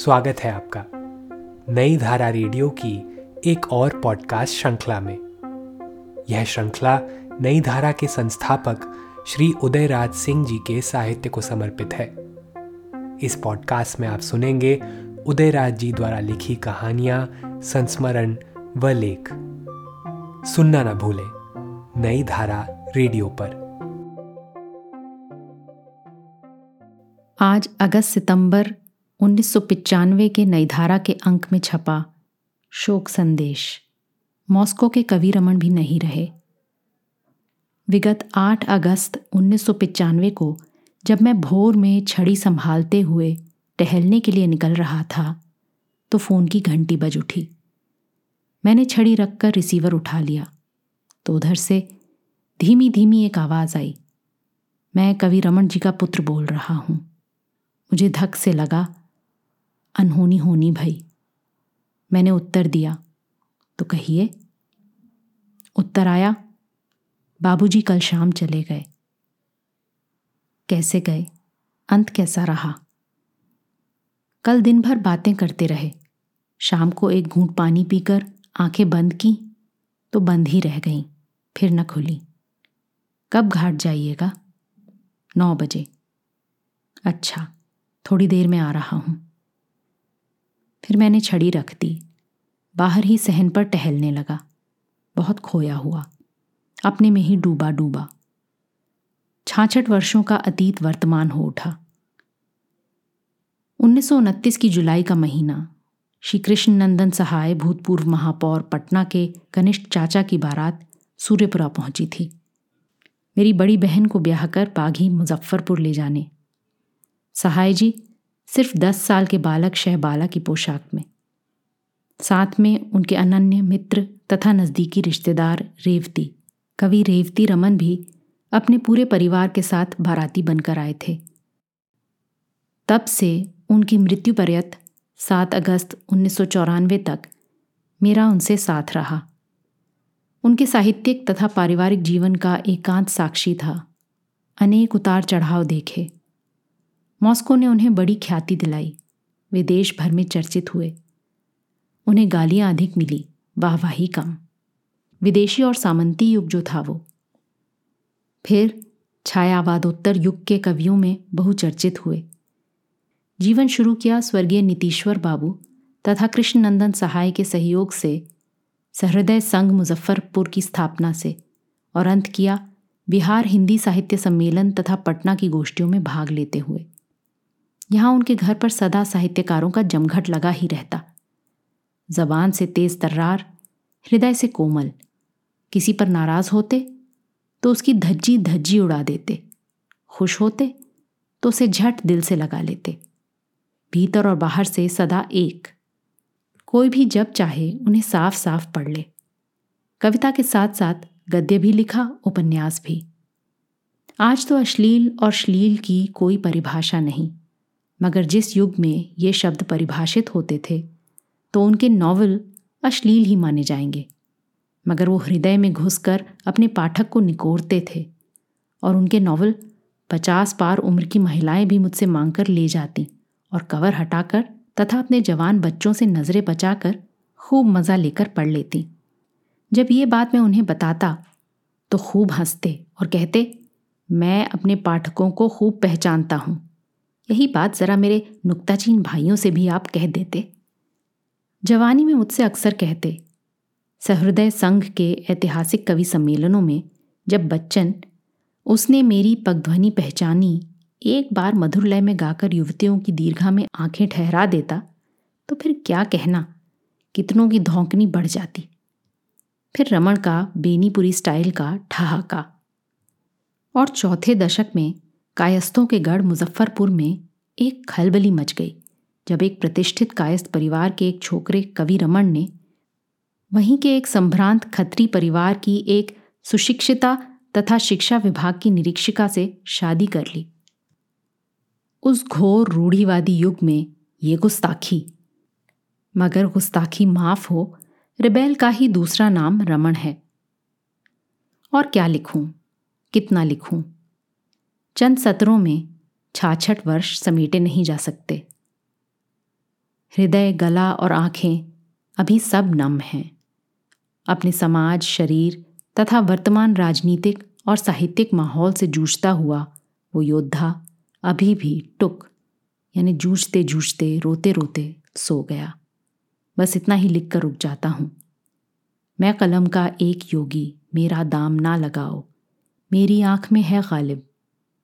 स्वागत है आपका नई धारा रेडियो की एक और पॉडकास्ट श्रृंखला में। यह श्रृंखला नई धारा के संस्थापक श्री उदयराज सिंह जी के साहित्य को समर्पित है। इस पॉडकास्ट में आप सुनेंगे उदयराज जी द्वारा लिखी कहानियाँ, संस्मरण व लेख। सुनना ना भूलें नई धारा रेडियो पर। आज अगस्त सितंबर उन्नीस के नई धारा के अंक में छपा शोक संदेश। मॉस्को के कवि रमन भी नहीं रहे। विगत 8 अगस्त उन्नीस को जब मैं भोर में छड़ी संभालते हुए टहलने के लिए निकल रहा था तो फ़ोन की घंटी बज उठी। मैंने छड़ी रखकर रिसीवर उठा लिया तो उधर से धीमी धीमी एक आवाज़ आई। मैं कवि रमन जी का पुत्र बोल रहा हूँ। मुझे धक से लगा अनहोनी होनी भाई। मैंने उत्तर दिया। तो कहिए। उत्तर आया, बाबूजी कल शाम चले गए। कैसे गए? अंत कैसा रहा? कल दिन भर बातें करते रहे। शाम को एक घूंट पानी पीकर आँखें बंद की तो बंद ही रह गईं, फिर न खुली। कब घाट जाइएगा? नौ बजे। अच्छा थोड़ी देर में आ रहा हूँ। फिर मैंने छड़ी रख दी। बाहर ही सहन पर टहलने लगा। बहुत खोया हुआ। अपने में ही डूबा डूबा। छाछठ वर्षों का अतीत वर्तमान हो उठा। उन्नीस सौ उनतीस की जुलाई का महीना। श्री कृष्ण नंदन सहाय भूतपूर्व महापौर पटना के कनिष्ठ चाचा की बारात सूर्यपुरा पहुँची थी। मेरी बड़ी बहन को ब्याह कर बाघी मुजफ्फरपुर ले जाने। सहाय जी सिर्फ़ दस साल के बालक शहबाला की पोशाक में। साथ में उनके अनन्य मित्र तथा नज़दीकी रिश्तेदार रेवती, कवि रेवती रमन भी अपने पूरे परिवार के साथ बाराती बनकर आए थे। तब से उनकी मृत्यु पर्यत सात अगस्त उन्नीस सौ चौरानवे तक मेरा उनसे साथ रहा। उनके साहित्यिक तथा पारिवारिक जीवन का एकांत साक्षी था। अनेक उतार चढ़ाव देखे। मॉस्को ने उन्हें बड़ी ख्याति दिलाई। वे देश भर में चर्चित हुए। उन्हें गालियाँ अधिक मिली। वाहवाही कम। विदेशी और सामंती युग जो था वो। फिर छायावादोत्तर युग के कवियों में बहुचर्चित हुए। जीवन शुरू किया स्वर्गीय नीतीश्वर बाबू तथा कृष्णनंदन सहाय के सहयोग से सहृदय संघ मुजफ्फरपुर की स्थापना से और अंत किया बिहार हिंदी साहित्य सम्मेलन तथा पटना की गोष्ठियों में भाग लेते हुए। यहाँ उनके घर पर सदा साहित्यकारों का जमघट लगा ही रहता। जबान से तेज तर्रार, हृदय से कोमल। किसी पर नाराज़ होते तो उसकी धज्जी धज्जी उड़ा देते। खुश होते तो उसे झट दिल से लगा लेते। भीतर और बाहर से सदा एक। कोई भी जब चाहे, उन्हें साफ़ साफ़ पढ़ ले। कविता के साथ साथ गद्य भी लिखा, उपन्यास भी। आज तो अश्लील और श्लील की कोई परिभाषा नहीं। मगर जिस युग में ये शब्द परिभाषित होते थे तो उनके नॉवल अश्लील ही माने जाएँगे। मगर वो हृदय में घुसकर अपने पाठक को निकोरते थे और उनके नॉवल पचास पार उम्र की महिलाएँ भी मुझसे मांग कर ले जाती और कवर हटाकर तथा अपने जवान बच्चों से नज़रें बचाकर खूब मज़ा लेकर पढ़ लेती। जब ये बात मैं उन्हें बताता तो खूब हँसते और कहते, मैं अपने पाठकों को खूब पहचानता हूँ। यही बात ज़रा मेरे नुक्ताचीन भाइयों से भी आप कह देते। जवानी में मुझसे अक्सर कहते, सहृदय संघ के ऐतिहासिक कवि सम्मेलनों में जब बच्चन उसने मेरी पगध्वनि पहचानी, एक बार मधुर लय में गाकर युवतियों की दीर्घा में आँखें ठहरा देता तो फिर क्या कहना, कितनों की धौंकनी बढ़ जाती। फिर रमण का, बेनीपुरी स्टाइल का, ठहाका। और चौथे दशक में कायस्थों के गढ़ मुजफ्फरपुर में एक खलबली मच गई, जब एक प्रतिष्ठित कायस्थ परिवार के एक छोकरे कवि रमन ने वहीं के एक संभ्रांत खत्री परिवार की एक सुशिक्षिता तथा शिक्षा विभाग की निरीक्षिका से शादी कर ली। उस घोर रूढ़ीवादी युग में ये गुस्ताखी। मगर गुस्ताखी माफ़ हो, रिबेल का ही दूसरा नाम रमन है। और क्या लिखूं, कितना लिखूं? चंद सत्रों में छाछठ वर्ष समेटे नहीं जा सकते। हृदय, गला और आँखें अभी सब नम हैं। अपने समाज, शरीर तथा वर्तमान राजनीतिक और साहित्यिक माहौल से जूझता हुआ वो योद्धा अभी भी टुक, यानी जूझते जूझते रोते रोते सो गया। बस इतना ही लिख कर रुक जाता हूँ। मैं कलम का एक योगी, मेरा दाम ना लगाओ। मेरी आँख में है गालिब।